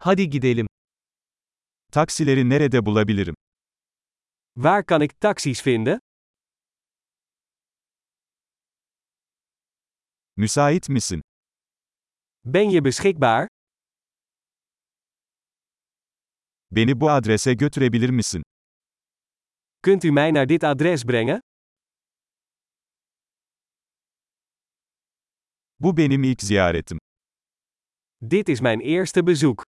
Hadi gidelim. Taksileri nerede bulabilirim? Waar kan ik taxis vinden? Müsait misin? Ben je beschikbaar? Beni bu adrese götürebilir misin? Kunt u mij naar dit adres brengen? Bu benim ilk ziyaretim. Dit is mijn eerste bezoek.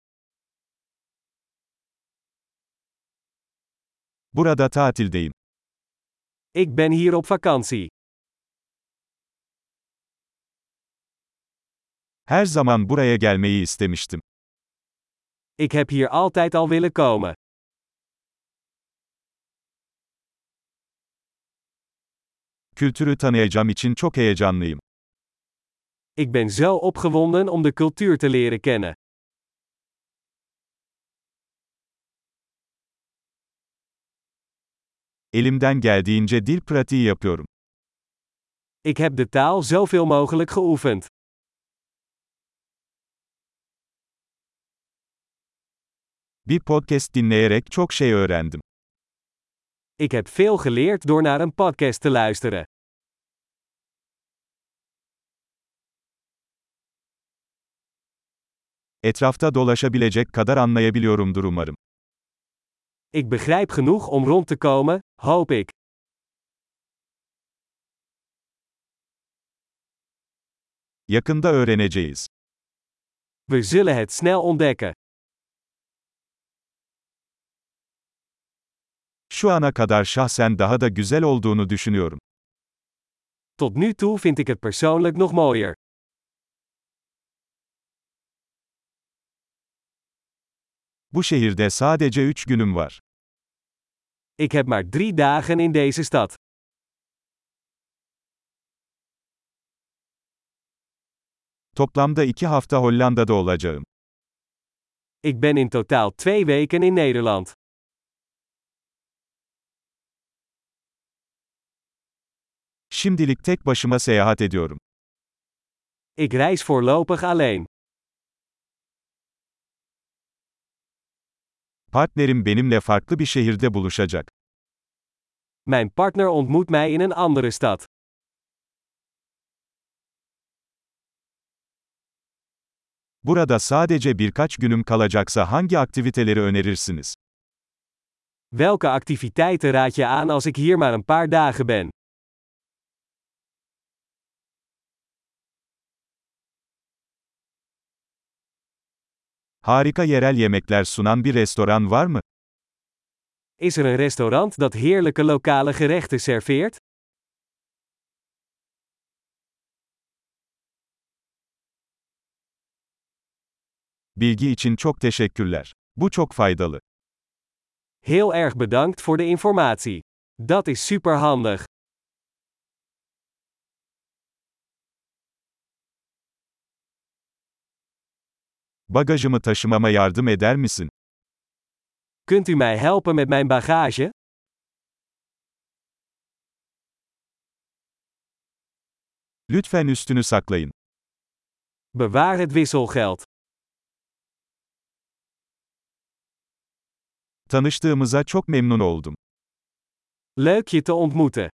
Burada tatildeyim. Ik ben hier op vakantie. Her zaman buraya gelmeyi istemiştim. Ik heb hier altijd al willen komen. Kültürü tanıyacağım için çok heyecanlıyım. Ik ben zo opgewonden om de cultuur te leren kennen. Elimden geldiğince dil pratiği yapıyorum. Ik heb de taal zoveel mogelijk geoefend. Bir podcast dinleyerek çok şey öğrendim. Ik heb veel geleerd door naar een podcast te luisteren. Etrafta dolaşabilecek kadar anlayabiliyorumdur umarım. Ik begrijp genoeg om rond te komen, hoop ik. Yakında öğreneceğiz. We zullen het snel ontdekken. Şu ana kadar şahsen daha da güzel olduğunu düşünüyorum. Tot nu toe vind ik het persoonlijk nog mooier. Bu şehirde sadece üç günüm var. Ik heb maar drie dagen in deze stad. Toplamda iki hafta Hollanda'da olacağım. Ik ben in totaal twee weken in Nederland. Şimdilik tek başıma seyahat ediyorum. Ik reis voorlopig alleen. Partnerim benimle farklı bir şehirde buluşacak. Mijn partner ontmoet mij in een andere stad. Burada sadece birkaç günüm kalacaksa hangi aktiviteleri önerirsiniz? Welke activiteiten raad je aan als ik hier maar een paar dagen ben? Harika yerel yemekler sunan bir restoran var mı? Is er een restaurant dat heerlijke lokale gerechten serveert? Bilgi için çok teşekkürler. Bu çok faydalı. Heel erg bedankt voor de informatie. Dat is superhandig. Bagajımı taşımama yardım eder misin? Kunt u mij helpen met mijn bagage? Lütfen üstünü saklayın. Bewaar het wisselgeld. Tanıştığımıza çok memnun oldum. Leuk je te ontmoeten.